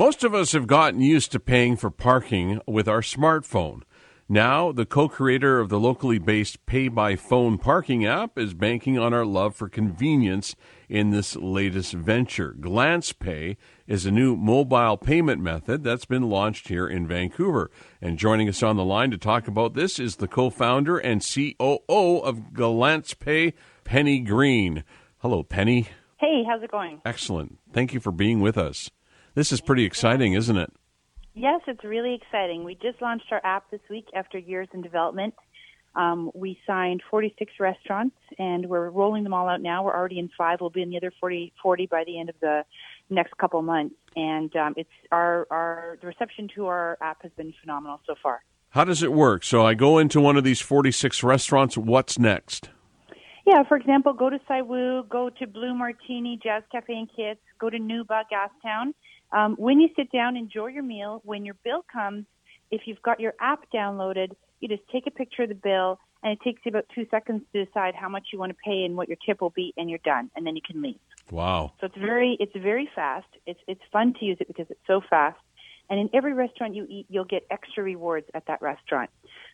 Most of us have gotten used to paying for parking with our smartphone. Now, the co creator of the locally based Pay by Phone parking app is banking on our love for convenience in this latest venture. Glance Pay is a new mobile payment method that's been launched here in Vancouver. And joining us on the line to talk about this is the co founder and COO of Glance Pay, Penny Green. Hello, Penny. Hey, how's it going? Excellent. Thank you for being with us. This is pretty exciting, isn't it? Yes, it's really exciting. We just launched our app this week after years in development. Um, we signed 46 restaurants, and we're rolling them all out now. We're already in five. We'll be in the other 40, 40 by the end of the next couple months. And um, it's our, our the reception to our app has been phenomenal so far. How does it work? So I go into one of these 46 restaurants. What's next? Yeah, for example, go to Sai Woo, go to Blue Martini, Jazz Cafe and Kits, go to Nuba, Gastown um, when you sit down, enjoy your meal. When your bill comes, if you've got your app downloaded, you just take a picture of the bill, and it takes you about two seconds to decide how much you want to pay and what your tip will be, and you're done, and then you can leave. Wow! So it's very it's very fast. It's it's fun to use it because it's so fast. And in every restaurant you eat, you'll get extra rewards at that restaurant.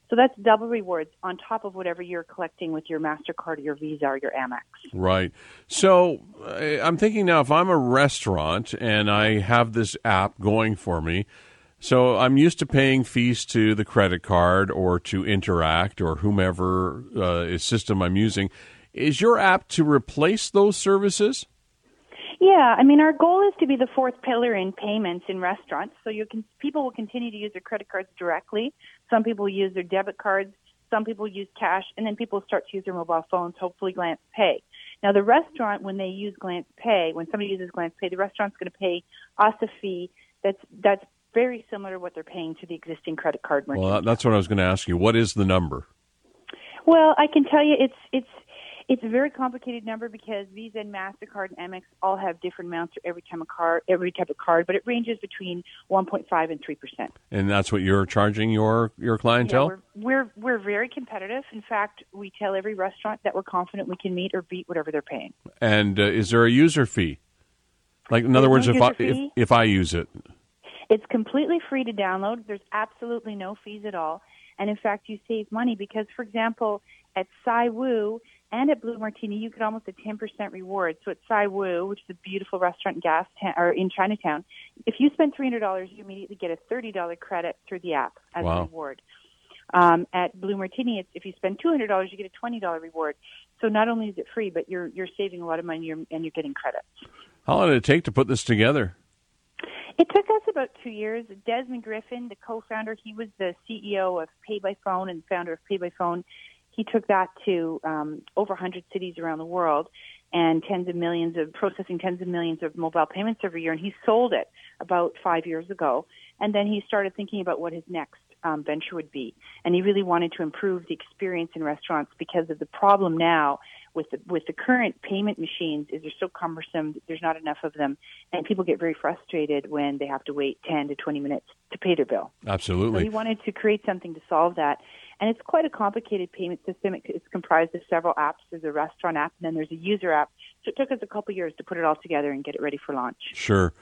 So that's double rewards on top of whatever you're collecting with your MasterCard or your Visa or your Amex. Right. So I'm thinking now if I'm a restaurant and I have this app going for me, so I'm used to paying fees to the credit card or to Interac or whomever uh, system I'm using. Is your app to replace those services? Yeah, I mean, our goal is to be the fourth pillar in payments in restaurants. So you can people will continue to use their credit cards directly. Some people use their debit cards. Some people use cash, and then people start to use their mobile phones. Hopefully, Glance Pay. Now, the restaurant, when they use Glance Pay, when somebody uses Glance Pay, the restaurant's going to pay us a fee that's that's very similar to what they're paying to the existing credit card merchant. Well, that's what I was going to ask you. What is the number? Well, I can tell you it's it's it's a very complicated number because Visa and Mastercard and Amex all have different amounts for every time a card, every type of card, but it ranges between 1.5 and 3 percent. And that's what you're charging your your clientele. Yeah, we're, we're we're very competitive. In fact, we tell every restaurant that we're confident we can meet or beat whatever they're paying. And uh, is there a user fee? Like in There's other words, no if I if, if I use it, It's completely free to download. There's absolutely no fees at all. And in fact, you save money because, for example, at Sai Woo and at Blue Martini, you get almost a 10% reward. So at Sai Woo, which is a beautiful restaurant in Gas or in Chinatown, if you spend $300, you immediately get a $30 credit through the app as Wow. a reward. Um, at Blue Martini, it's, if you spend $200, you get a $20 reward. So not only is it free, but you're you're saving a lot of money you're, and you're getting credits. how long did it take to put this together? It took us about two years. Desmond Griffin, the co-founder, he was the CEO of Pay by Phone and founder of Pay by Phone. He took that to um, over 100 cities around the world and tens of millions of processing tens of millions of mobile payments every year. And he sold it about five years ago. And then he started thinking about what his next um, venture would be. And he really wanted to improve the experience in restaurants because of the problem now with the, with the current payment machines is they're so cumbersome. There's not enough of them, and people get very frustrated when they have to wait 10 to 20 minutes to pay their bill. So Absolutely. he wanted to create something to solve that. And it's quite a complicated payment system. It's comprised of several apps. There's a restaurant app, and then there's a user app. So it took us a couple years to put it all together and get it ready for launch. Sure.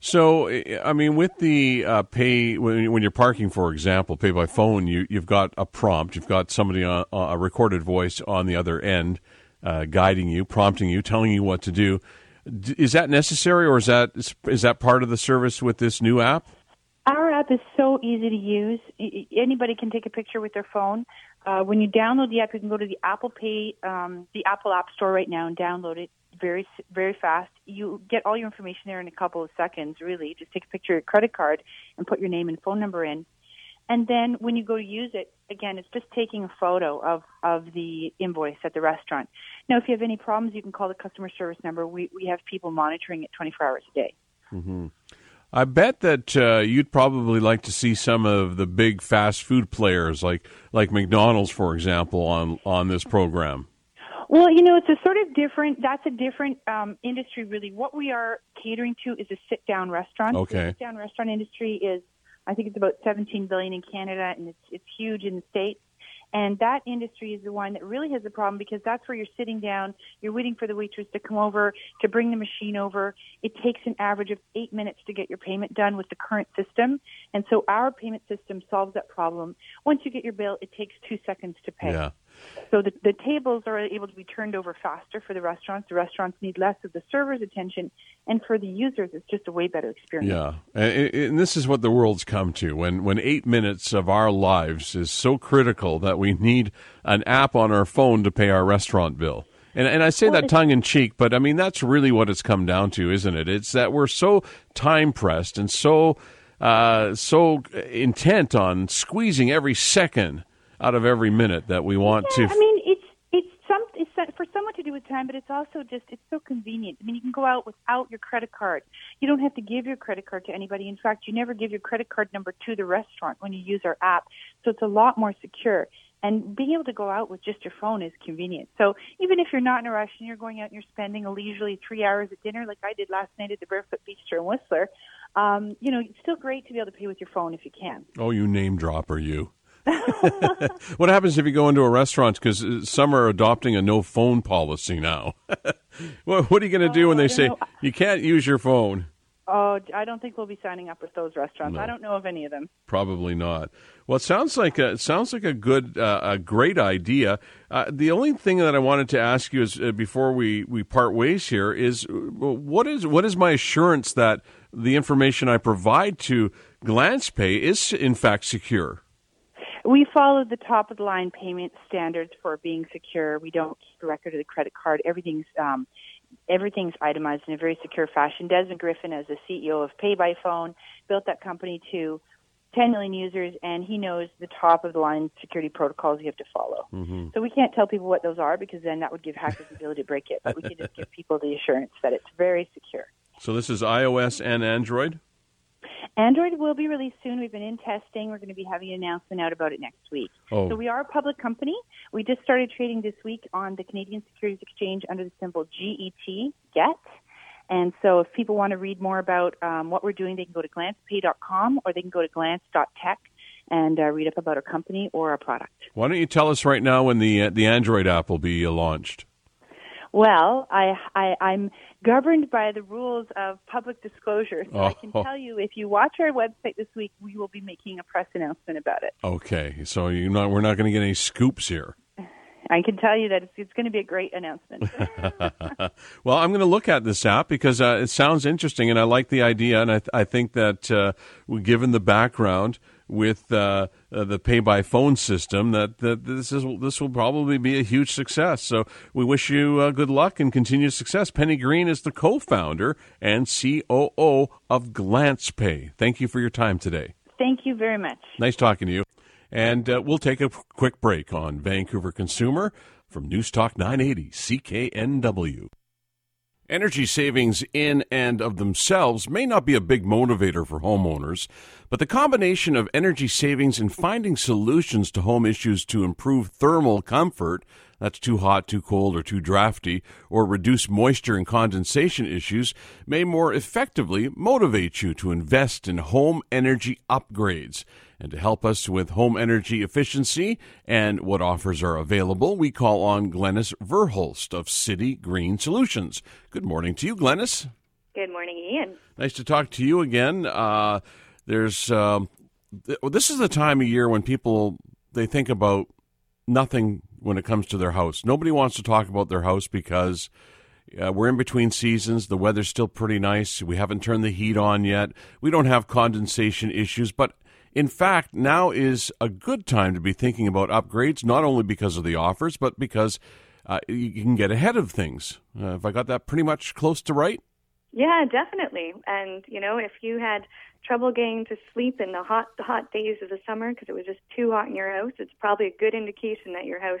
So, I mean, with the uh, pay when, you're parking, for example, pay by phone, you you've got a prompt, you've got somebody on a recorded voice on the other end, uh, guiding you, prompting you, telling you what to do. Is that necessary, or is that is that part of the service with this new app? Our app is so easy to use. Anybody can take a picture with their phone. Uh, when you download the app, you can go to the Apple Pay, um, the Apple App Store right now and download it very, very fast. You get all your information there in a couple of seconds, really. Just take a picture of your credit card and put your name and phone number in. And then when you go to use it, again, it's just taking a photo of, of the invoice at the restaurant. Now, if you have any problems, you can call the customer service number. We, we have people monitoring it 24 hours a day. I bet that uh, you'd probably like to see some of the big fast food players, like like McDonald's, for example, on on this program. Well, you know, it's a sort of different. That's a different um, industry, really. What we are catering to is a sit-down restaurant. Okay. The sit-down restaurant industry is, I think, it's about 17 billion in Canada, and it's it's huge in the states. And that industry is the one that really has a problem because that's where you're sitting down, you're waiting for the waitress to come over to bring the machine over. It takes an average of eight minutes to get your payment done with the current system. And so our payment system solves that problem. Once you get your bill, it takes two seconds to pay. Yeah. So the, the tables are able to be turned over faster for the restaurants. The restaurants need less of the server's attention, and for the users, it's just a way better experience. Yeah, and, and this is what the world's come to. When when eight minutes of our lives is so critical that we need an app on our phone to pay our restaurant bill. And, and I say that tongue in cheek, but I mean that's really what it's come down to, isn't it? It's that we're so time pressed and so uh, so intent on squeezing every second out of every minute that we want yeah, to. I mean, it's it's some it's for someone to do with time, but it's also just it's so convenient. I mean, you can go out without your credit card. You don't have to give your credit card to anybody. In fact, you never give your credit card number to the restaurant when you use our app, so it's a lot more secure. And being able to go out with just your phone is convenient. So even if you're not in a rush and you're going out and you're spending a leisurely three hours at dinner, like I did last night at the Barefoot Bistro in Whistler, um, you know, it's still great to be able to pay with your phone if you can. Oh, you name dropper, you. what happens if you go into a restaurant? Because uh, some are adopting a no phone policy now. well, what are you going to do when they say know. you can't use your phone? Oh, I don't think we'll be signing up with those restaurants. No. I don't know of any of them. Probably not. Well, it sounds like a, it sounds like a good, uh, a great idea. Uh, the only thing that I wanted to ask you is uh, before we, we part ways here is uh, what is what is my assurance that the information I provide to GlancePay is in fact secure? We follow the top of the line payment standards for being secure. We don't keep a record of the credit card. Everything's um, everything's itemized in a very secure fashion. Desmond Griffin, as the CEO of Pay by Phone, built that company to 10 million users, and he knows the top of the line security protocols you have to follow. Mm-hmm. So we can't tell people what those are because then that would give hackers the ability to break it. But we can just give people the assurance that it's very secure. So this is iOS and Android. Android will be released soon. We've been in testing. We're going to be having an announcement out about it next week. Oh. So we are a public company. We just started trading this week on the Canadian Securities Exchange under the symbol GET, GET. And so if people want to read more about um, what we're doing, they can go to glancepay.com or they can go to glance.tech and uh, read up about our company or our product. Why don't you tell us right now when the uh, the Android app will be uh, launched? Well, I, I, I'm governed by the rules of public disclosure. So oh. I can oh. tell you, if you watch our website this week, we will be making a press announcement about it. Okay, so you not, we're not going to get any scoops here. I can tell you that it's, it's going to be a great announcement. well, I'm going to look at this app because uh, it sounds interesting, and I like the idea, and I, th- I think that uh, given the background with uh, uh, the pay by phone system that, that this is this will probably be a huge success. So we wish you uh, good luck and continued success. Penny Green is the co-founder and COO of GlancePay. Thank you for your time today. Thank you very much. Nice talking to you. And uh, we'll take a quick break on Vancouver Consumer from News Talk 980 CKNW. Energy savings in and of themselves may not be a big motivator for homeowners, but the combination of energy savings and finding solutions to home issues to improve thermal comfort that's too hot, too cold, or too drafty, or reduce moisture and condensation issues may more effectively motivate you to invest in home energy upgrades. And to help us with home energy efficiency and what offers are available, we call on Glennis Verhulst of City Green Solutions. Good morning to you, Glennis. Good morning, Ian. Nice to talk to you again. Uh, there's um, th- this is the time of year when people they think about nothing when it comes to their house. Nobody wants to talk about their house because uh, we're in between seasons. The weather's still pretty nice. We haven't turned the heat on yet. We don't have condensation issues, but in fact, now is a good time to be thinking about upgrades, not only because of the offers, but because uh, you can get ahead of things. Uh, have I got that pretty much close to right? Yeah, definitely. And you know, if you had trouble getting to sleep in the hot hot days of the summer because it was just too hot in your house, it's probably a good indication that your house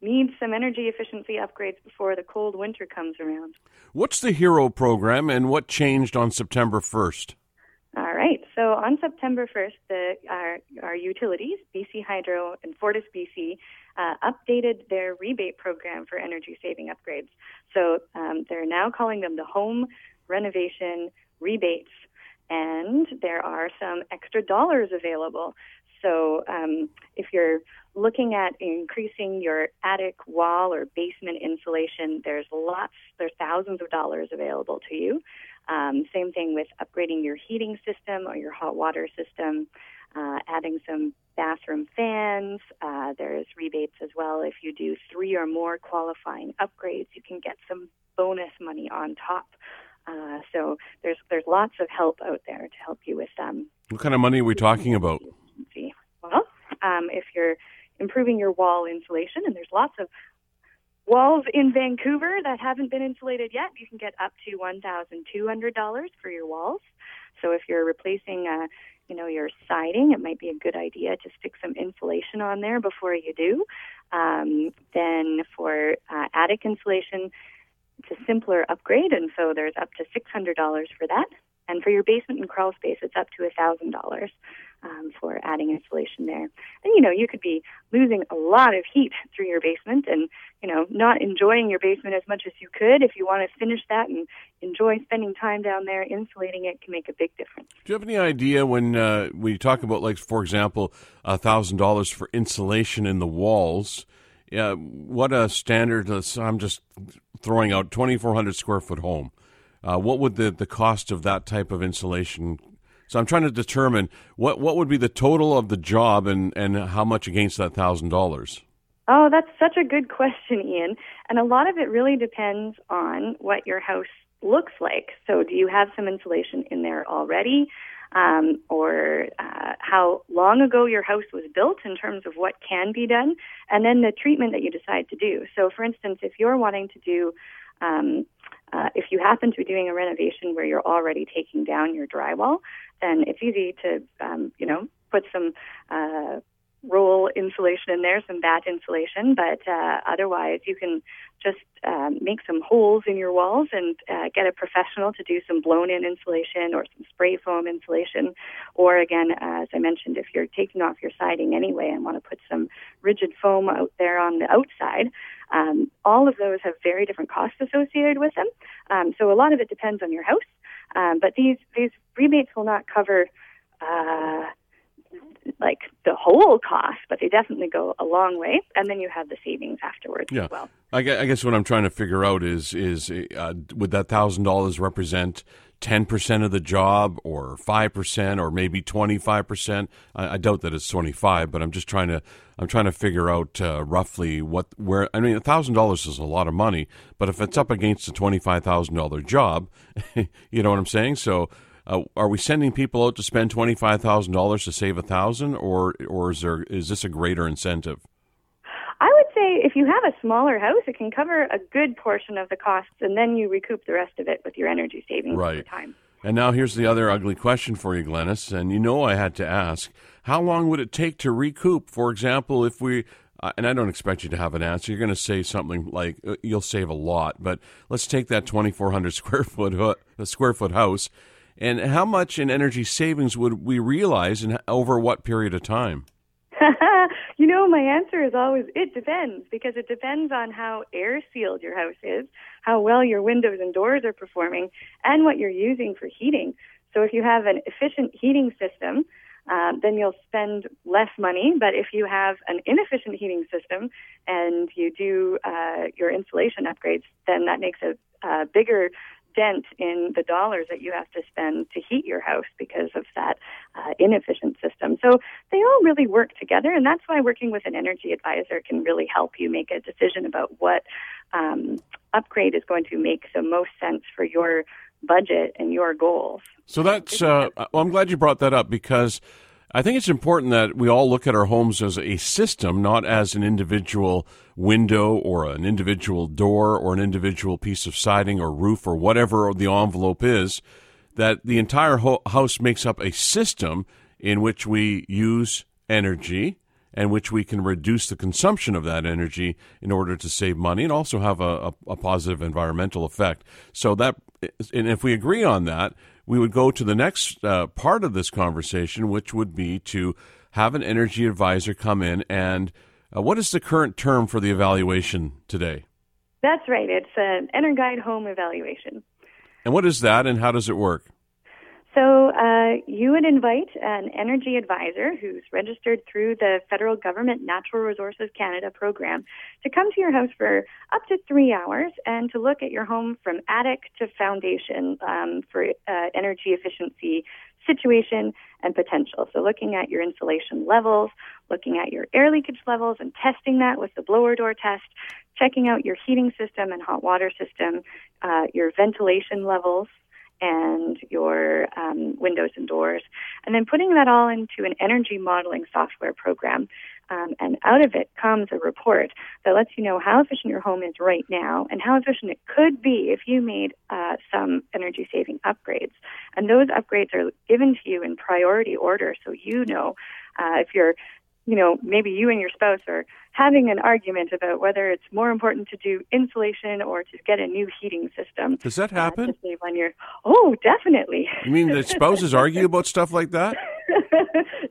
needs some energy efficiency upgrades before the cold winter comes around. What's the Hero program and what changed on September 1st? All right. So on September 1st, the, our, our utilities, BC Hydro and Fortis BC, uh, updated their rebate program for energy saving upgrades. So um, they're now calling them the home renovation rebates, and there are some extra dollars available. So um, if you're looking at increasing your attic wall or basement insulation, there's lots, there's thousands of dollars available to you. Um, same thing with upgrading your heating system or your hot water system, uh, adding some bathroom fans. Uh, there's rebates as well. If you do three or more qualifying upgrades, you can get some bonus money on top. Uh, so there's there's lots of help out there to help you with um. What kind of money are we talking about? Well, um, if you're improving your wall insulation, and there's lots of walls in Vancouver that haven't been insulated yet, you can get up to one thousand two hundred dollars for your walls. So if you're replacing, uh, you know, your siding, it might be a good idea to stick some insulation on there before you do. Um, then for uh, attic insulation, it's a simpler upgrade, and so there's up to $600 for that. And for your basement and crawl space, it's up to $1,000 um, for adding insulation there. And, you know, you could be losing a lot of heat through your basement and, you know, not enjoying your basement as much as you could. If you want to finish that and enjoy spending time down there, insulating it can make a big difference. Do you have any idea when uh, we talk about, like, for example, $1,000 for insulation in the walls? Yeah, what a standard. I'm just throwing out 2,400 square foot home. Uh, what would the, the cost of that type of insulation? So I'm trying to determine what, what would be the total of the job and, and how much against that thousand dollars. Oh, that's such a good question, Ian. And a lot of it really depends on what your house looks like. So, do you have some insulation in there already? Um, or uh, how long ago your house was built in terms of what can be done, and then the treatment that you decide to do. So, for instance, if you're wanting to do um, uh, if you happen to be doing a renovation where you're already taking down your drywall, then it's easy to, um, you know, put some uh, roll insulation in there, some batt insulation, but uh, otherwise you can just um, make some holes in your walls and uh, get a professional to do some blown in insulation or some spray foam insulation. Or again, uh, as I mentioned, if you're taking off your siding anyway and want to put some rigid foam out there on the outside, um, all of those have very different costs associated with them. Um, so a lot of it depends on your house. Um, but these, these rebates will not cover uh, like the whole cost, but they definitely go a long way. And then you have the savings afterwards yeah. as well. I guess what I'm trying to figure out is is uh, would that thousand dollars represent ten percent of the job, or five percent, or maybe twenty five percent? I doubt that it's twenty five, but I'm just trying to I'm trying to figure out uh, roughly what where. I mean, thousand dollars is a lot of money, but if it's up against a twenty five thousand dollar job, you know what I'm saying? So uh, are we sending people out to spend twenty five thousand dollars to save a thousand, or or is there is this a greater incentive? I would say if you have a smaller house, it can cover a good portion of the costs, and then you recoup the rest of it with your energy savings right. over time. And now here's the other ugly question for you, Glennis, and you know I had to ask: How long would it take to recoup? For example, if we uh, and I don't expect you to have an answer. You're going to say something like uh, you'll save a lot, but let's take that 2,400 square foot uh, square foot house and how much in energy savings would we realize and over what period of time? you know, my answer is always it depends because it depends on how air sealed your house is, how well your windows and doors are performing, and what you're using for heating. So if you have an efficient heating system, uh, then you'll spend less money. But if you have an inefficient heating system and you do uh, your insulation upgrades, then that makes a, a bigger dent in the dollars that you have to spend to heat your house because of that uh, inefficient system. So they all really work together, and that's why working with an energy advisor can really help you make a decision about what um, upgrade is going to make the most sense for your budget and your goals. So that's, uh, well, I'm glad you brought that up because I think it's important that we all look at our homes as a system, not as an individual window or an individual door or an individual piece of siding or roof or whatever the envelope is. That the entire ho- house makes up a system in which we use energy and which we can reduce the consumption of that energy in order to save money and also have a, a, a positive environmental effect. So that, and if we agree on that, we would go to the next uh, part of this conversation, which would be to have an energy advisor come in. And uh, what is the current term for the evaluation today? That's right. It's an EnerGuide home evaluation. And what is that, and how does it work? So uh, you would invite an energy advisor who's registered through the federal government Natural Resources Canada program to come to your house for up to three hours and to look at your home from attic to foundation um, for uh, energy efficiency situation and potential. So looking at your insulation levels, looking at your air leakage levels and testing that with the blower door test, checking out your heating system and hot water system, uh, your ventilation levels, and your um, windows and doors, and then putting that all into an energy modeling software program. Um, and out of it comes a report that lets you know how efficient your home is right now and how efficient it could be if you made uh, some energy saving upgrades. And those upgrades are given to you in priority order so you know uh, if you're you know, maybe you and your spouse are having an argument about whether it's more important to do insulation or to get a new heating system. Does that happen? Uh, to save on your, oh, definitely. You mean that spouses argue about stuff like that?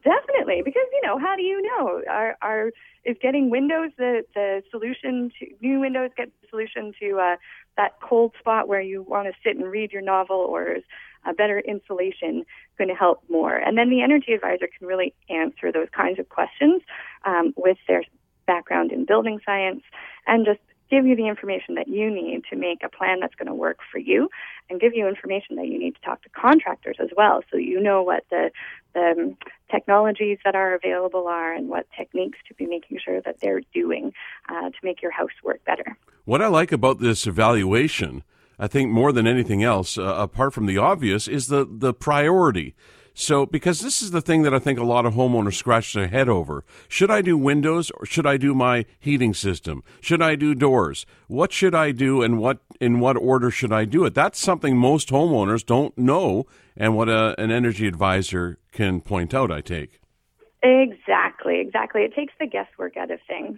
definitely, because you know, how do you know? Are are is getting Windows the the solution to new Windows get the solution to uh, that cold spot where you want to sit and read your novel, or is a better insulation going to help more? And then the energy advisor can really answer those kinds of questions um, with their background in building science and just give you the information that you need to make a plan that's going to work for you and give you information that you need to talk to contractors as well so you know what the, the um, technologies that are available are and what techniques to be making sure that they're doing uh, to make your house work better. What I like about this evaluation I think more than anything else, uh, apart from the obvious, is the, the priority. So, because this is the thing that I think a lot of homeowners scratch their head over. Should I do windows or should I do my heating system? Should I do doors? What should I do and what in what order should I do it? That's something most homeowners don't know and what a, an energy advisor can point out, I take. Exactly, exactly. It takes the guesswork out of things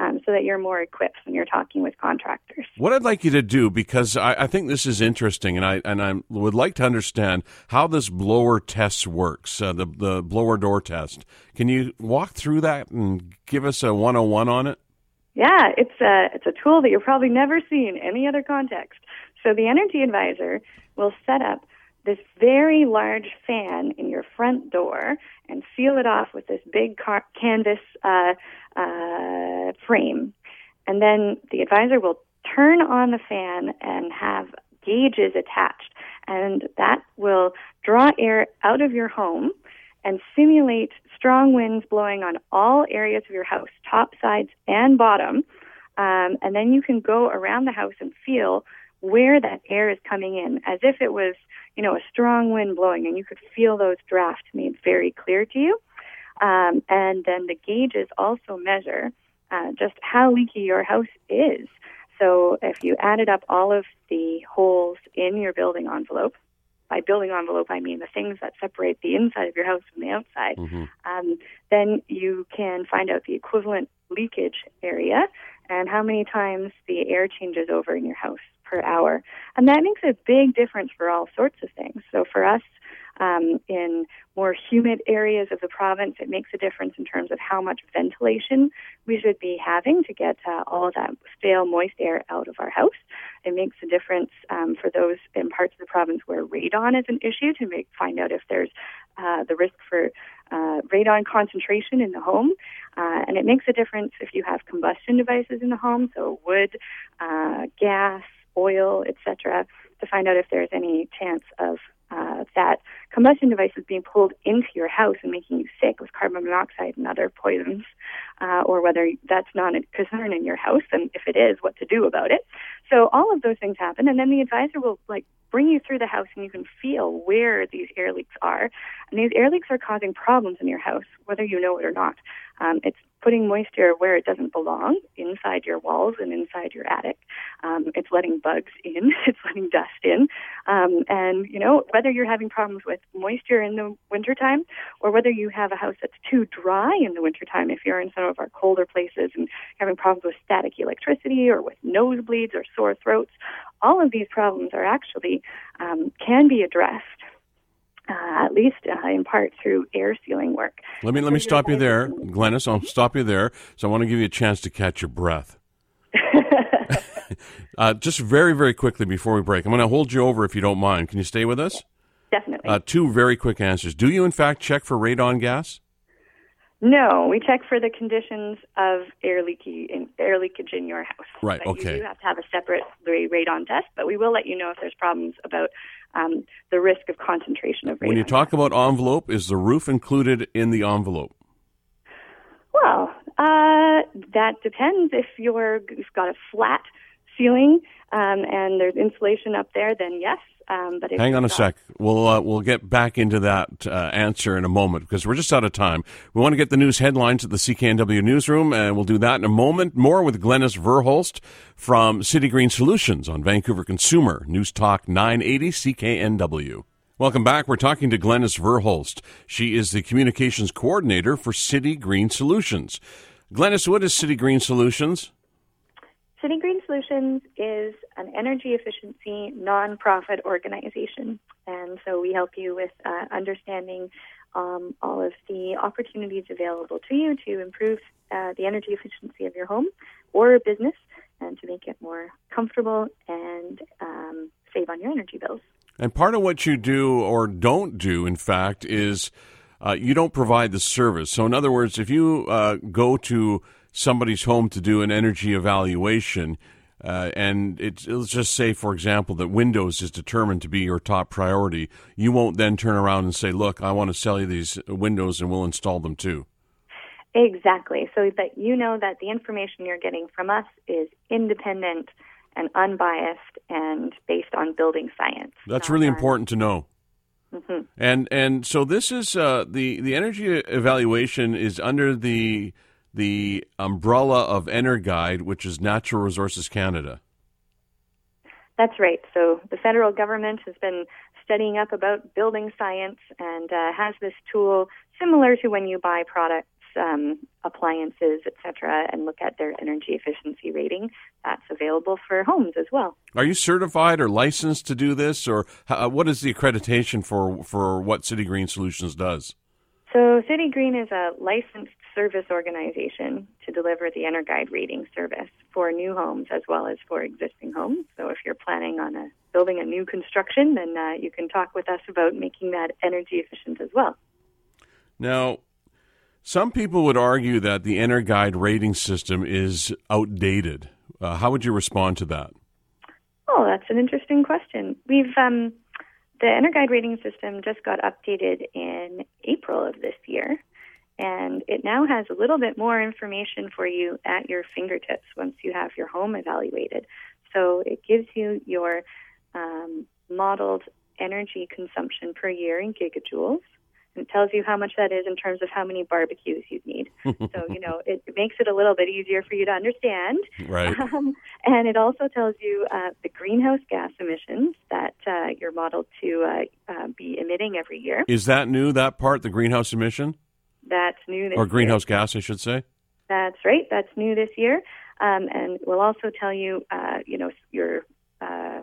um, so that you're more equipped when you're talking with contractors. What I'd like you to do, because I, I, think this is interesting, and I and I would like to understand how this blower test works, uh, the the blower door test. Can you walk through that and give us a 101 on it? Yeah, it's a it's a tool that you'll probably never see in any other context. So the energy advisor will set up this very large fan in your front door and seal it off with this big car- canvas uh, uh, frame. And then the advisor will turn on the fan and have gauges attached. And that will draw air out of your home and simulate strong winds blowing on all areas of your house, top, sides, and bottom. Um, and then you can go around the house and feel where that air is coming in as if it was, you know, a strong wind blowing and you could feel those drafts made very clear to you. Um, and then the gauges also measure uh, just how leaky your house is. So if you added up all of the holes in your building envelope, by building envelope I mean the things that separate the inside of your house from the outside, mm-hmm. um, then you can find out the equivalent leakage area and how many times the air changes over in your house per hour. And that makes a big difference for all sorts of things. So for us, um, in more humid areas of the province, it makes a difference in terms of how much ventilation we should be having to get uh, all that stale, moist air out of our house. It makes a difference um, for those in parts of the province where radon is an issue to make find out if there's uh, the risk for uh, radon concentration in the home. Uh, and it makes a difference if you have combustion devices in the home, so wood, uh, gas, oil, etc., to find out if there's any chance of uh, that combustion devices being pulled into your house and making you sick with carbon monoxide and other poisons, uh, or whether that's not a concern in your house, and if it is, what to do about it. So all of those things happen, and then the advisor will like bring you through the house, and you can feel where these air leaks are, and these air leaks are causing problems in your house, whether you know it or not. Um, it's putting moisture where it doesn't belong, inside your walls and inside your attic. Um, it's letting bugs in, it's letting dust in. Um, and, you know, whether you're having problems with moisture in the wintertime or whether you have a house that's too dry in the wintertime, if you're in some of our colder places and having problems with static electricity or with nosebleeds or sore throats, all of these problems are actually um, can be addressed uh, at least uh, in part through air sealing work. Let me let me stop you there, Glennis. I'll stop you there. So I want to give you a chance to catch your breath. uh, just very very quickly before we break, I'm going to hold you over if you don't mind. Can you stay with us? definitely. Uh, two very quick answers. Do you, in fact, check for radon gas? No, we check for the conditions of air leaky in, air leakage in your house. Right. But okay. You do have to have a separate radon test, but we will let you know if there's problems about um, the risk of concentration of radon. When you talk about envelope, is the roof included in the envelope? Well, uh, that depends. If you're you've got a flat ceiling um, and there's insulation up there, then yes. Um, but hang on a got, sec. We'll uh, we'll get back into that uh, answer in a moment because we're just out of time. We want to get the news headlines at the CKNW newsroom, and we'll do that in a moment. More with Glennis Verhulst from City Green Solutions on Vancouver Consumer News Talk 980 CKNW. Welcome back. We're talking to Glennis Verhulst. She is the communications coordinator for City Green Solutions. Glennis, what is City Green Solutions? City Green Solutions is an energy efficiency nonprofit organization, and so we help you with uh, understanding um, all of the opportunities available to you to improve uh, the energy efficiency of your home or business, and to make it more comfortable and um, save on your energy bills. And part of what you do or don't do, in fact, is uh, you don't provide the service. So, in other words, if you uh, go to somebody's home to do an energy evaluation, uh, and it, let's just say, for example, that Windows is determined to be your top priority, you won't then turn around and say, "Look, I want to sell you these Windows, and we'll install them too." Exactly, so that you know that the information you're getting from us is independent and unbiased and based on building science. That's really important to know. Mm-hmm. And and so this is uh, the the energy evaluation is under the the umbrella of EnerGuide, which is Natural Resources Canada. That's right. So the federal government has been studying up about building science and uh, has this tool similar to when you buy products, um, appliances, etc., and look at their energy efficiency rating. That's available for homes as well. Are you certified or licensed to do this, or how, what is the accreditation for for what City Green Solutions does? So, City Green is a licensed service organization to deliver the EnerGuide rating service for new homes as well as for existing homes. So, if you're planning on a, building a new construction, then uh, you can talk with us about making that energy efficient as well. Now, some people would argue that the EnerGuide rating system is outdated. Uh, how would you respond to that? Oh, that's an interesting question. We've um, the EnerGuide rating system just got updated in April of this year, and it now has a little bit more information for you at your fingertips once you have your home evaluated. So it gives you your um, modeled energy consumption per year in gigajoules. And it tells you how much that is in terms of how many barbecues you'd need. so, you know, it, makes it a little bit easier for you to understand. Right. Um, and it also tells you uh, the greenhouse gas emissions that uh, you're modeled to uh, uh, be emitting every year. Is that new, that part, the greenhouse emission? That's new this Or greenhouse year. gas, I should say? That's right. That's new this year. Um, and we'll also tell you, uh, you know, your uh,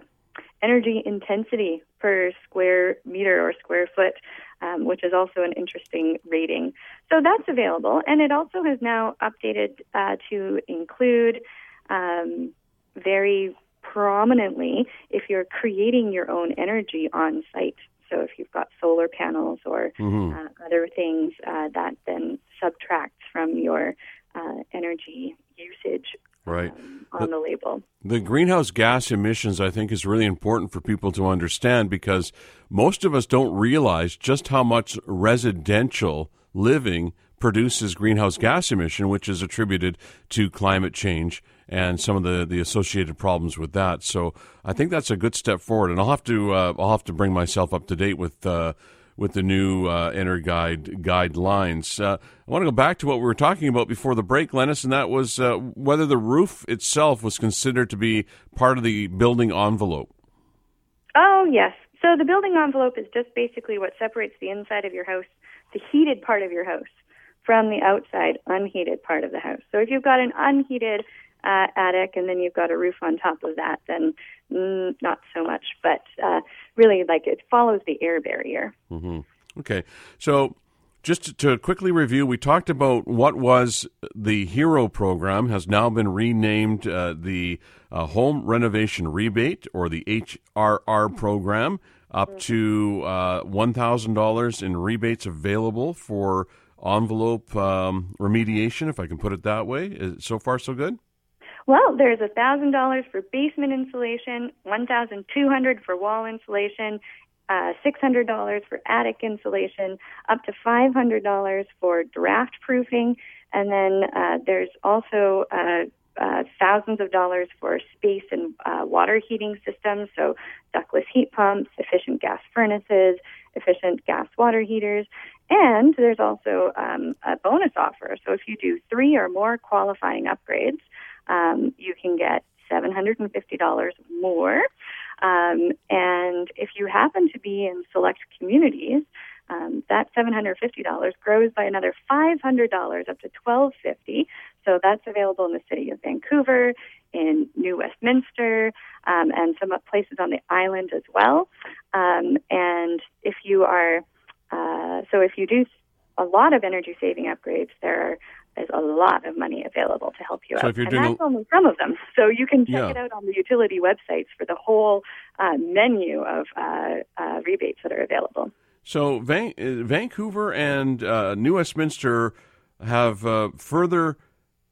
energy intensity per square meter or square foot um, which is also an interesting rating. So that's available, and it also has now updated uh, to include um, very prominently if you're creating your own energy on site. So if you've got solar panels or mm-hmm. uh, other things uh, that then subtracts from your uh, energy usage right. Um, on the, the label. The greenhouse gas emissions, I think, is really important for people to understand because most of us don't realize just how much residential living produces greenhouse gas emission, which is attributed to climate change and some of the, the associated problems with that. So I think that's a good step forward, and I'll have to uh, I'll have to bring myself up to date with. Uh, with the new uh, EnerGuide guidelines. Uh, I want to go back to what we were talking about before the break, Glennis, and that was uh, whether the roof itself was considered to be part of the building envelope. Oh, yes. So the building envelope is just basically what separates the inside of your house, the heated part of your house, from the outside, unheated part of the house. So if you've got an unheated uh, attic and then you've got a roof on top of that, then mm, not so much. But uh, really, like it follows the air barrier. Mm-hmm. Okay, so just to quickly review, we talked about what was the HERO program has now been renamed uh, the uh, Home Renovation Rebate or the HRR program. up to uh, $1,000 in rebates available for envelope um, remediation, if I can put it that way. Is, so far, so good? Well, there's thousand dollars for basement insulation, 1,200 for wall insulation, uh, six hundred dollars for attic insulation, up to five hundred dollars for draft proofing, and then uh, there's also uh, uh, thousands of dollars for space and uh, water heating systems, so ductless heat pumps, efficient gas furnaces, efficient gas water heaters, and there's also um, a bonus offer. So if you do three or more qualifying upgrades, um, you can get $750 more. Um, and if you happen to be in select communities, um, that $750 grows by another $500 up to 1250. So that's available in the city of Vancouver, in New Westminster, um, and some places on the island as well. Um, and if you are, uh, so if you do a lot of energy saving upgrades, there are there's a lot of money available to help you so out. If you're and doing that's a... only some of them. So you can check yeah. it out on the utility websites for the whole uh, menu of uh, uh, rebates that are available. So Van- uh, Vancouver and uh, New Westminster have uh, further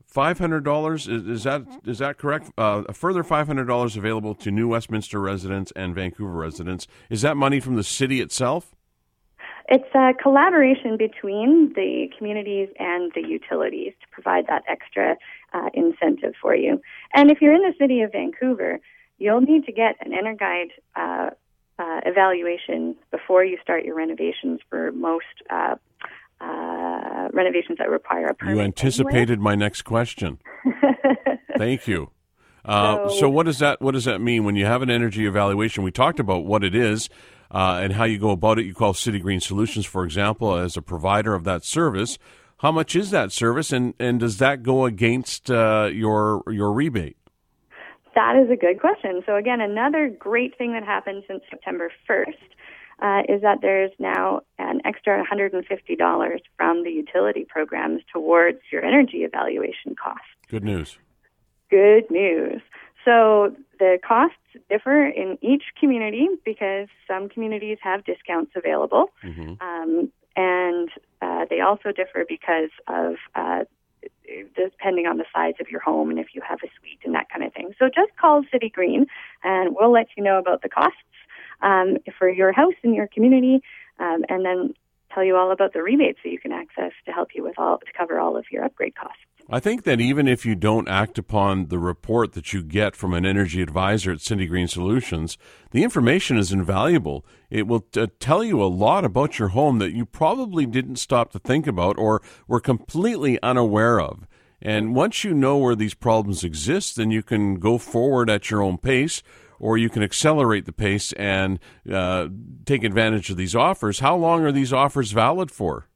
five hundred dollars. Is, is, that is that correct? Uh, a further five hundred dollars available to New Westminster residents and Vancouver residents. Is that money from the city itself? It's a collaboration between the communities and the utilities to provide that extra uh, incentive for you. And if you're in the city of Vancouver, you'll need to get an EnerGuide uh, uh, evaluation before you start your renovations for most uh, uh, renovations that require a permit. You anticipated anyway. my next question. Thank you. Uh, so, so, what does that what does that mean when you have an energy evaluation? We talked about what it is uh, and how you go about it. You call City Green Solutions, for example, as a provider of that service. How much is that service, and, and does that go against uh, your your rebate? That is a good question. So again, another great thing that happened since September 1st uh, is that there's now an extra $150 from the utility programs towards your energy evaluation costs. Good news. Good news. So the costs differ in each community because some communities have discounts available, mm-hmm. um, and uh, they also differ because of uh, depending on the size of your home and if you have a suite and that kind of thing. So just call City Green, and we'll let you know about the costs um, for your house and your community, um, and then tell you all about the rebates that you can access to help you with all to cover all of your upgrade costs. I think that even if you don't act upon the report that you get from an energy advisor at City Green Solutions, the information is invaluable. It will t- tell you a lot about your home that you probably didn't stop to think about or were completely unaware of. And once you know where these problems exist, then you can go forward at your own pace or you can accelerate the pace and uh, take advantage of these offers. How long are these offers valid for?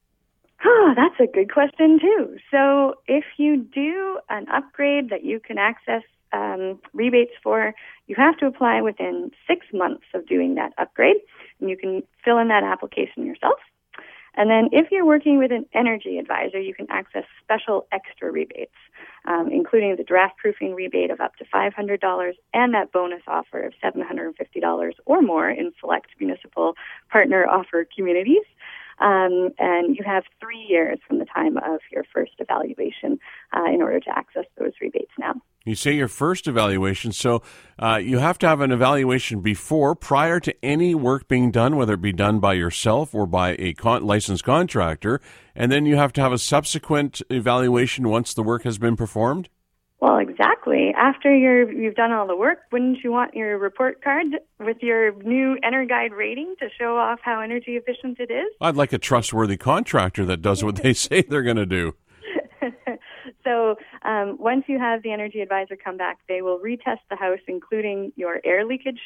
Oh, that's a good question too. So if you do an upgrade that you can access um, rebates for, you have to apply within six months of doing that upgrade, and you can fill in that application yourself. And then if you're working with an energy advisor, you can access special extra rebates, um, including the draft proofing rebate of up to $500 and that bonus offer of $750 or more in select municipal partner offer communities. Um, and you have three years from the time of your first evaluation uh, in order to access those rebates now. You say your first evaluation, so uh, you have to have an evaluation before, prior to any work being done, whether it be done by yourself or by a con- licensed contractor, and then you have to have a subsequent evaluation once the work has been performed. Well, exactly. After you're, you've done all the work, wouldn't you want your report card with your new EnerGuide rating to show off how energy efficient it is? I'd like a trustworthy contractor that does what they say they're going to do. so um, once you have the energy advisor come back, they will retest the house, including your air leakage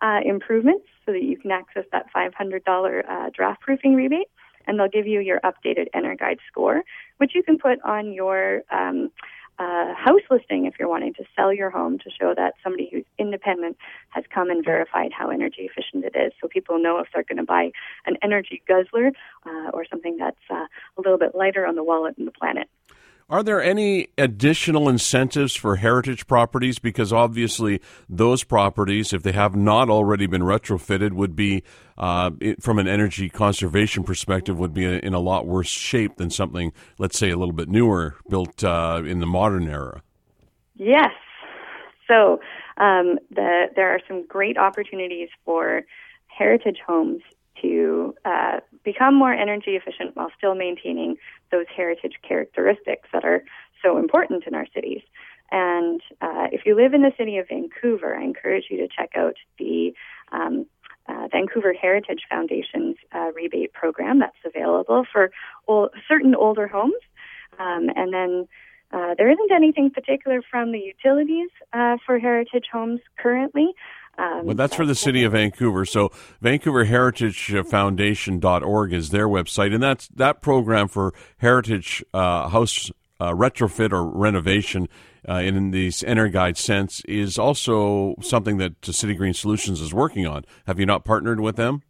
uh, improvements, so that you can access that $500 uh, draft proofing rebate. And they'll give you your updated EnerGuide score, which you can put on your um, uh, house listing if you're wanting to sell your home to show that somebody who's independent has come and verified how energy efficient it is so people know if they're going to buy an energy guzzler uh, or something that's uh, a little bit lighter on the wallet and the planet. Are there any additional incentives for heritage properties? Because obviously, those properties, if they have not already been retrofitted, would be, uh, it, from an energy conservation perspective, would be in a lot worse shape than something, let's say, a little bit newer, built uh, in the modern era. Yes. So um, the, there are some great opportunities for heritage homes to uh, become more energy efficient while still maintaining those heritage characteristics that are so important in our cities. And uh, if you live in the city of Vancouver, I encourage you to check out the um, uh, Vancouver Heritage Foundation's uh, rebate program that's available for certain older homes. Um, and then uh, there isn't anything particular from the utilities uh, for heritage homes currently, um, well, that's for the city of Vancouver. So VancouverHeritageFoundation.org is their website, and that's that program for heritage uh, house uh, retrofit or renovation uh, in the EnerGuide sense is also something that City Green Solutions is working on. Have you not partnered with them?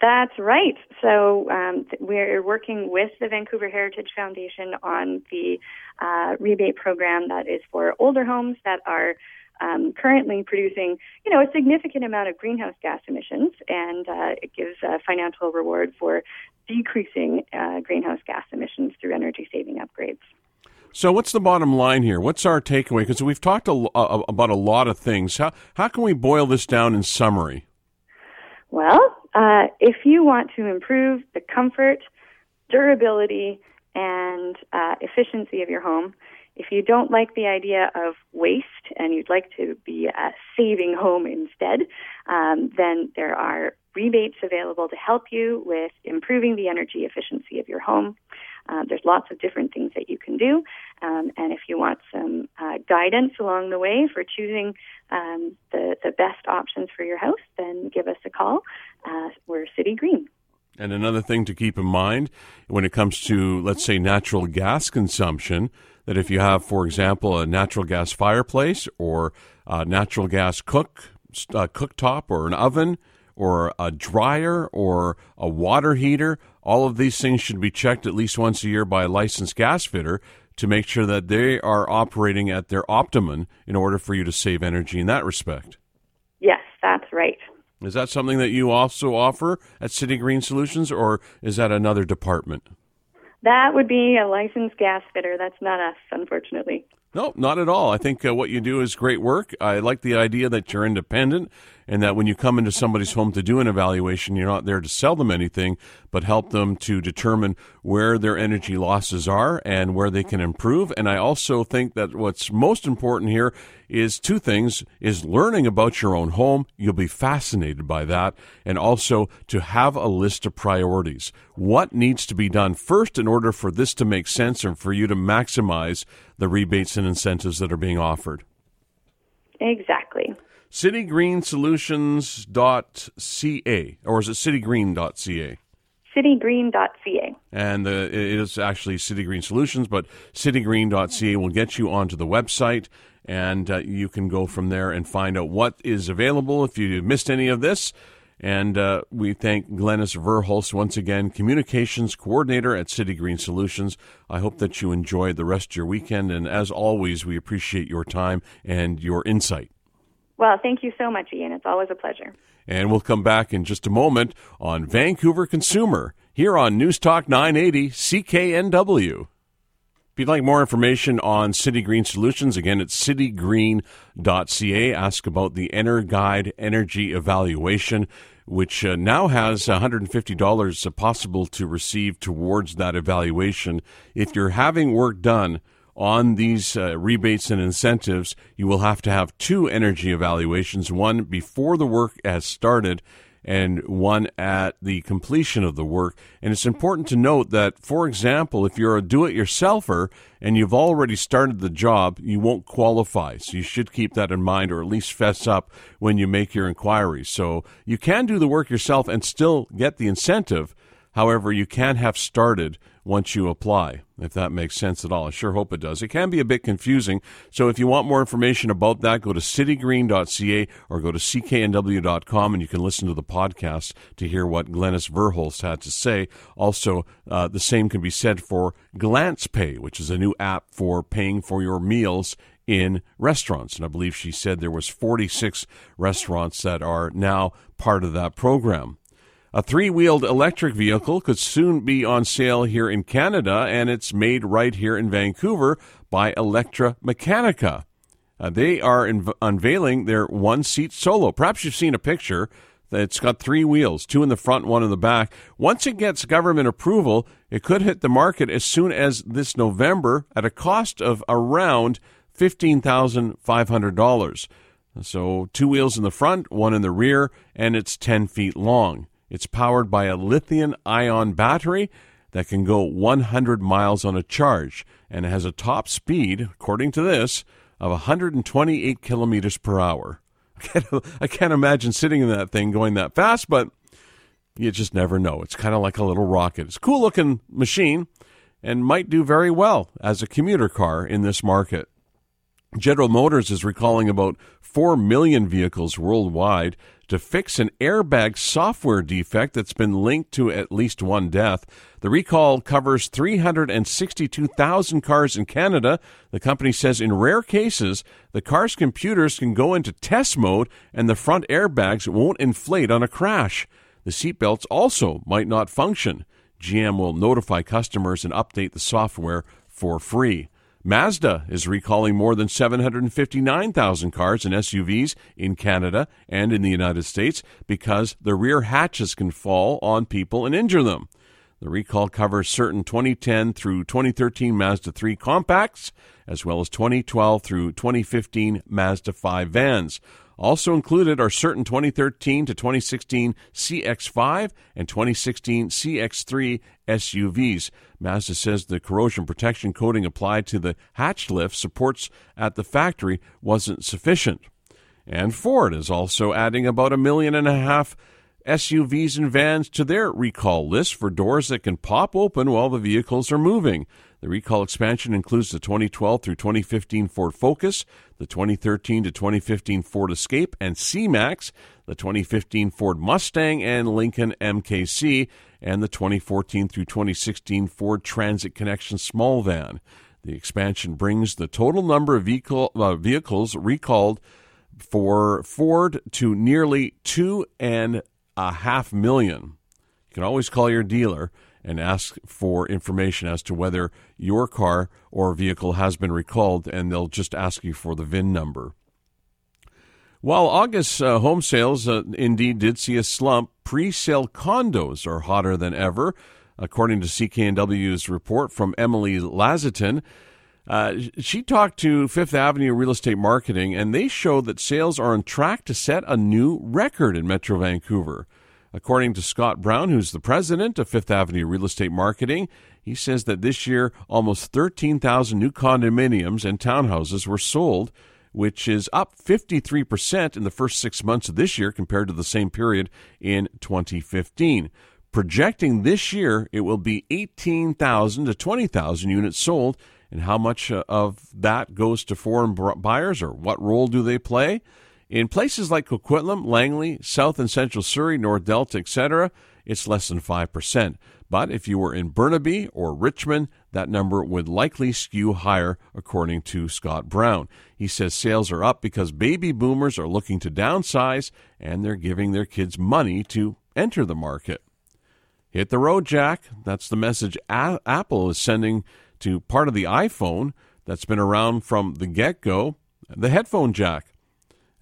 That's right. So um, we're working with the Vancouver Heritage Foundation on the uh, rebate program that is for older homes that are um, currently producing, you know, a significant amount of greenhouse gas emissions, and uh, it gives a financial reward for decreasing uh, greenhouse gas emissions through energy saving upgrades. So, what's the bottom line here? What's our takeaway? Because we've talked a, a, about a lot of things. How how can we boil this down in summary? Well, uh, if you want to improve the comfort, durability, and uh, efficiency of your home, if you don't like the idea of waste and you'd like to be a saving home instead, um, then there are rebates available to help you with improving the energy efficiency of your home. Uh, there's lots of different things that you can do. Um, and if you want some uh, guidance along the way for choosing um, the, the best options for your house, then give us a call. Uh, we're City Green. And another thing to keep in mind when it comes to, let's say, natural gas consumption, that if you have, for example, a natural gas fireplace or a natural gas cook, uh, cooktop or an oven or a dryer or a water heater, all of these things should be checked at least once a year by a licensed gas fitter to make sure that they are operating at their optimum in order for you to save energy in that respect. Yes, that's right. Is that something that you also offer at City Green Solutions, or is that another department? That would be a licensed gas fitter. That's not us, unfortunately. No, not at all. I think uh, what you do is great work. I like the idea that you're independent and that when you come into somebody's home to do an evaluation, you're not there to sell them anything, but help them to determine where their energy losses are and where they can improve. And I also think that what's most important here is two things is learning about your own home. You'll be fascinated by that. And also to have a list of priorities. What needs to be done first in order for this to make sense and for you to maximize the rebates and incentives that are being offered? Exactly citygreensolutions.ca, or is it citygreen.ca? citygreen.ca. And uh, it is actually City Green Solutions, but citygreen.ca will get you onto the website, and uh, you can go from there and find out what is available if you missed any of this. And uh, we thank Glennis Verhulst once again, Communications Coordinator at City Green Solutions. I hope that you enjoyed the rest of your weekend, and as always, we appreciate your time and your insight. Well, thank you so much, Ian. It's always a pleasure. And we'll come back in just a moment on Vancouver Consumer here on News Talk 980 CKNW. If you'd like more information on City Green Solutions, again, it's citygreen.ca. Ask about the EnerGuide Energy Evaluation, which uh, now has $150 possible to receive towards that evaluation. If you're having work done on these uh, rebates and incentives, you will have to have two energy evaluations one before the work has started and one at the completion of the work. And it's important to note that, for example, if you're a do it yourselfer and you've already started the job, you won't qualify. So you should keep that in mind or at least fess up when you make your inquiries. So you can do the work yourself and still get the incentive. However, you can have started once you apply, if that makes sense at all. I sure hope it does. It can be a bit confusing. So if you want more information about that, go to citygreen.ca or go to cknw.com and you can listen to the podcast to hear what Glennis Verhulst had to say. Also, uh, the same can be said for Glance Pay, which is a new app for paying for your meals in restaurants. And I believe she said there was 46 restaurants that are now part of that program. A three wheeled electric vehicle could soon be on sale here in Canada, and it's made right here in Vancouver by Electra Mechanica. Uh, they are inv- unveiling their one seat solo. Perhaps you've seen a picture. It's got three wheels, two in the front, one in the back. Once it gets government approval, it could hit the market as soon as this November at a cost of around $15,500. So, two wheels in the front, one in the rear, and it's 10 feet long. It's powered by a lithium ion battery that can go 100 miles on a charge and has a top speed, according to this, of 128 kilometers per hour. I can't imagine sitting in that thing going that fast, but you just never know. It's kind of like a little rocket. It's a cool looking machine and might do very well as a commuter car in this market. General Motors is recalling about 4 million vehicles worldwide to fix an airbag software defect that's been linked to at least one death. The recall covers 362,000 cars in Canada. The company says in rare cases, the car's computers can go into test mode and the front airbags won't inflate on a crash. The seatbelts also might not function. GM will notify customers and update the software for free. Mazda is recalling more than 759,000 cars and SUVs in Canada and in the United States because the rear hatches can fall on people and injure them. The recall covers certain 2010 through 2013 Mazda 3 compacts, as well as 2012 through 2015 Mazda 5 vans. Also included are certain 2013 to 2016 CX5 and 2016 CX3 SUVs. Mazda says the corrosion protection coating applied to the hatch lift supports at the factory wasn't sufficient. And Ford is also adding about a million and a half SUVs and vans to their recall list for doors that can pop open while the vehicles are moving. The recall expansion includes the 2012 through 2015 Ford Focus, the 2013 to 2015 Ford Escape and C-Max, the 2015 Ford Mustang and Lincoln MKC, and the 2014 through 2016 Ford Transit Connection small van. The expansion brings the total number of vehicle, uh, vehicles recalled for Ford to nearly two and a half million. You can always call your dealer and ask for information as to whether your car or vehicle has been recalled, and they'll just ask you for the VIN number. While August uh, home sales uh, indeed did see a slump, pre sale condos are hotter than ever, according to CKNW's report from Emily Lazatin. Uh, she talked to Fifth Avenue Real Estate Marketing, and they show that sales are on track to set a new record in Metro Vancouver. According to Scott Brown, who's the president of Fifth Avenue Real Estate Marketing, he says that this year almost 13,000 new condominiums and townhouses were sold, which is up 53% in the first six months of this year compared to the same period in 2015. Projecting this year, it will be 18,000 to 20,000 units sold. And how much uh, of that goes to foreign buyers or what role do they play? In places like Coquitlam, Langley, South and Central Surrey, North Delta, etc., it's less than 5%. But if you were in Burnaby or Richmond, that number would likely skew higher, according to Scott Brown. He says sales are up because baby boomers are looking to downsize and they're giving their kids money to enter the market. Hit the road, Jack. That's the message A- Apple is sending to part of the iPhone that's been around from the get go the headphone jack.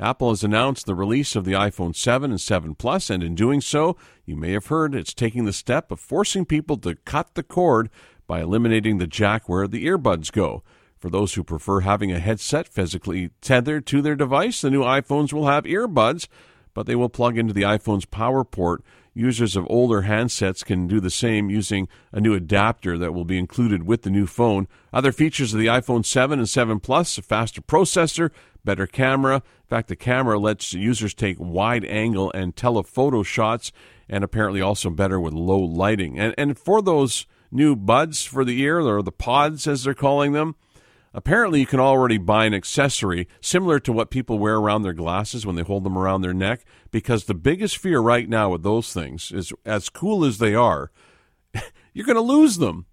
Apple has announced the release of the iPhone 7 and 7 Plus, and in doing so, you may have heard it's taking the step of forcing people to cut the cord by eliminating the jack where the earbuds go. For those who prefer having a headset physically tethered to their device, the new iPhones will have earbuds, but they will plug into the iPhone's power port. Users of older handsets can do the same using a new adapter that will be included with the new phone. Other features of the iPhone 7 and 7 Plus a faster processor, better camera. In fact, the camera lets users take wide angle and telephoto shots, and apparently also better with low lighting. And, and for those new buds for the ear, or the pods as they're calling them, apparently you can already buy an accessory similar to what people wear around their glasses when they hold them around their neck. Because the biggest fear right now with those things is as cool as they are, you're going to lose them.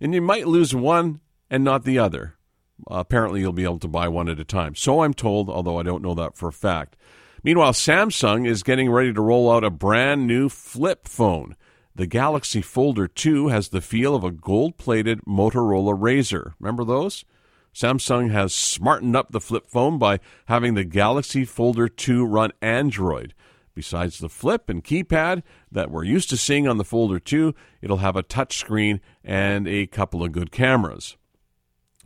And you might lose one and not the other. Uh, apparently, you'll be able to buy one at a time. So I'm told, although I don't know that for a fact. Meanwhile, Samsung is getting ready to roll out a brand new flip phone. The Galaxy Folder 2 has the feel of a gold plated Motorola Razr. Remember those? Samsung has smartened up the flip phone by having the Galaxy Folder 2 run Android. Besides the flip and keypad that we're used to seeing on the Folder 2, it'll have a touchscreen and a couple of good cameras.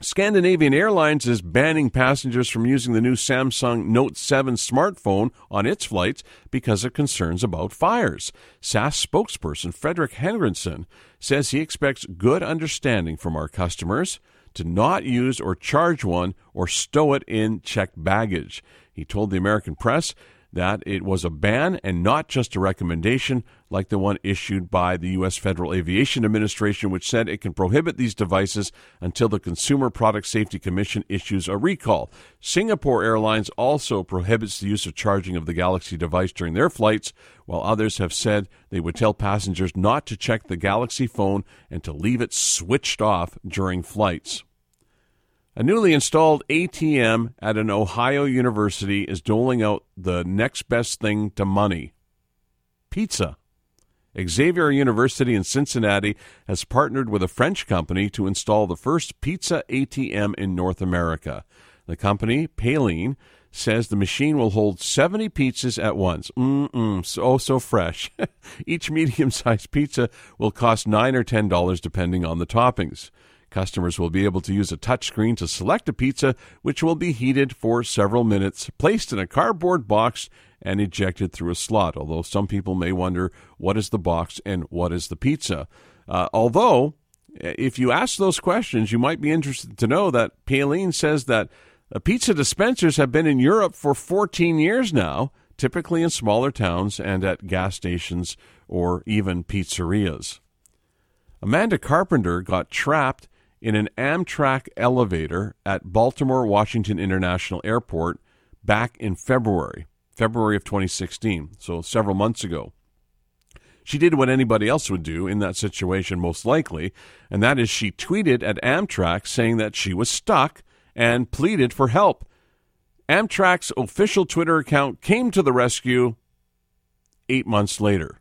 Scandinavian Airlines is banning passengers from using the new Samsung Note 7 smartphone on its flights because of concerns about fires. SAS spokesperson Fredrik Henriksson says he expects good understanding from our customers to not use or charge one or stow it in checked baggage. He told the American press that it was a ban and not just a recommendation like the one issued by the U.S. Federal Aviation Administration, which said it can prohibit these devices until the Consumer Product Safety Commission issues a recall. Singapore Airlines also prohibits the use of charging of the Galaxy device during their flights, while others have said they would tell passengers not to check the Galaxy phone and to leave it switched off during flights. A newly installed ATM at an Ohio university is doling out the next best thing to money pizza. Xavier University in Cincinnati has partnered with a French company to install the first pizza ATM in North America. The company, Paline, says the machine will hold 70 pizzas at once. Mmm, so, oh, so fresh. Each medium sized pizza will cost 9 or $10 depending on the toppings. Customers will be able to use a touchscreen to select a pizza, which will be heated for several minutes, placed in a cardboard box, and ejected through a slot. Although some people may wonder what is the box and what is the pizza. Uh, although, if you ask those questions, you might be interested to know that Paline says that uh, pizza dispensers have been in Europe for 14 years now, typically in smaller towns and at gas stations or even pizzerias. Amanda Carpenter got trapped in an Amtrak elevator at Baltimore Washington International Airport back in February, February of 2016, so several months ago. She did what anybody else would do in that situation, most likely, and that is she tweeted at Amtrak saying that she was stuck and pleaded for help. Amtrak's official Twitter account came to the rescue eight months later.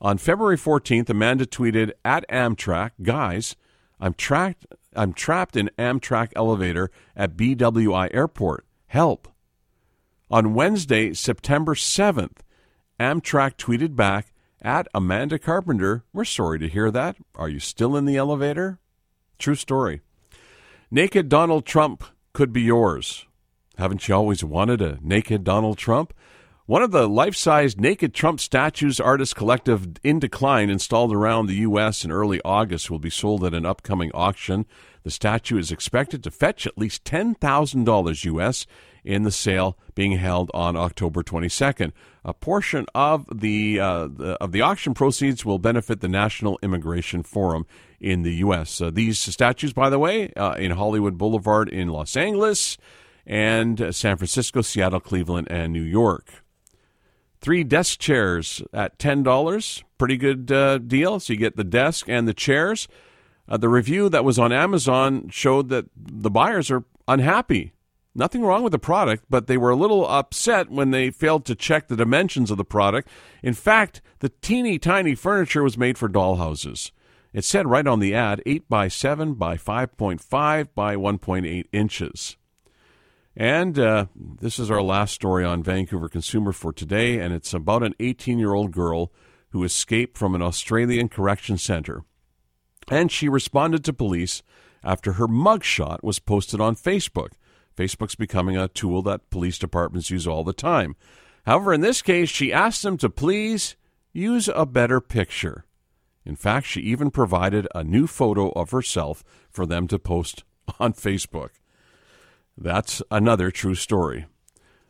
On February 14th, Amanda tweeted at Amtrak, guys, I'm trapped. I'm trapped in Amtrak elevator at BWI Airport. Help. On Wednesday, September 7th, Amtrak tweeted back at Amanda Carpenter, We're sorry to hear that. Are you still in the elevator? True story. Naked Donald Trump could be yours. Haven't you always wanted a naked Donald Trump? One of the life size naked Trump statues artist collective INDECLINE installed around the U.S. in early August will be sold at an upcoming auction. The statue is expected to fetch at least $10,000 U.S. in the sale being held on October 22nd. A portion of the, uh, the of the auction proceeds will benefit the National Immigration Forum in the U.S. Uh, these statues, by the way, uh, in Hollywood Boulevard in Los Angeles and San Francisco, Seattle, Cleveland, and New York. Three desk chairs at $10. Pretty good uh, deal. So you get the desk and the chairs. Uh, the review that was on Amazon showed that the buyers are unhappy. Nothing wrong with the product, but they were a little upset when they failed to check the dimensions of the product. In fact, the teeny tiny furniture was made for dollhouses. It said right on the ad 8 by 7 by 5.5 by 1.8 inches. And uh, this is our last story on Vancouver Consumer for today, and it's about an 18 year old girl who escaped from an Australian correction center. And she responded to police after her mugshot was posted on Facebook. Facebook's becoming a tool that police departments use all the time. However, in this case, she asked them to please use a better picture. In fact, she even provided a new photo of herself for them to post on Facebook. That's another true story.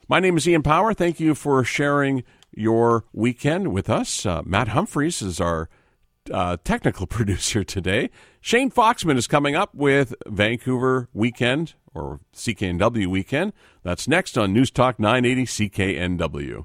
My name is Ian Power. Thank you for sharing your weekend with us. Uh, Matt Humphreys is our uh, technical producer today. Shane Foxman is coming up with Vancouver Weekend or CKNW Weekend. That's next on News Talk 980 CKNW.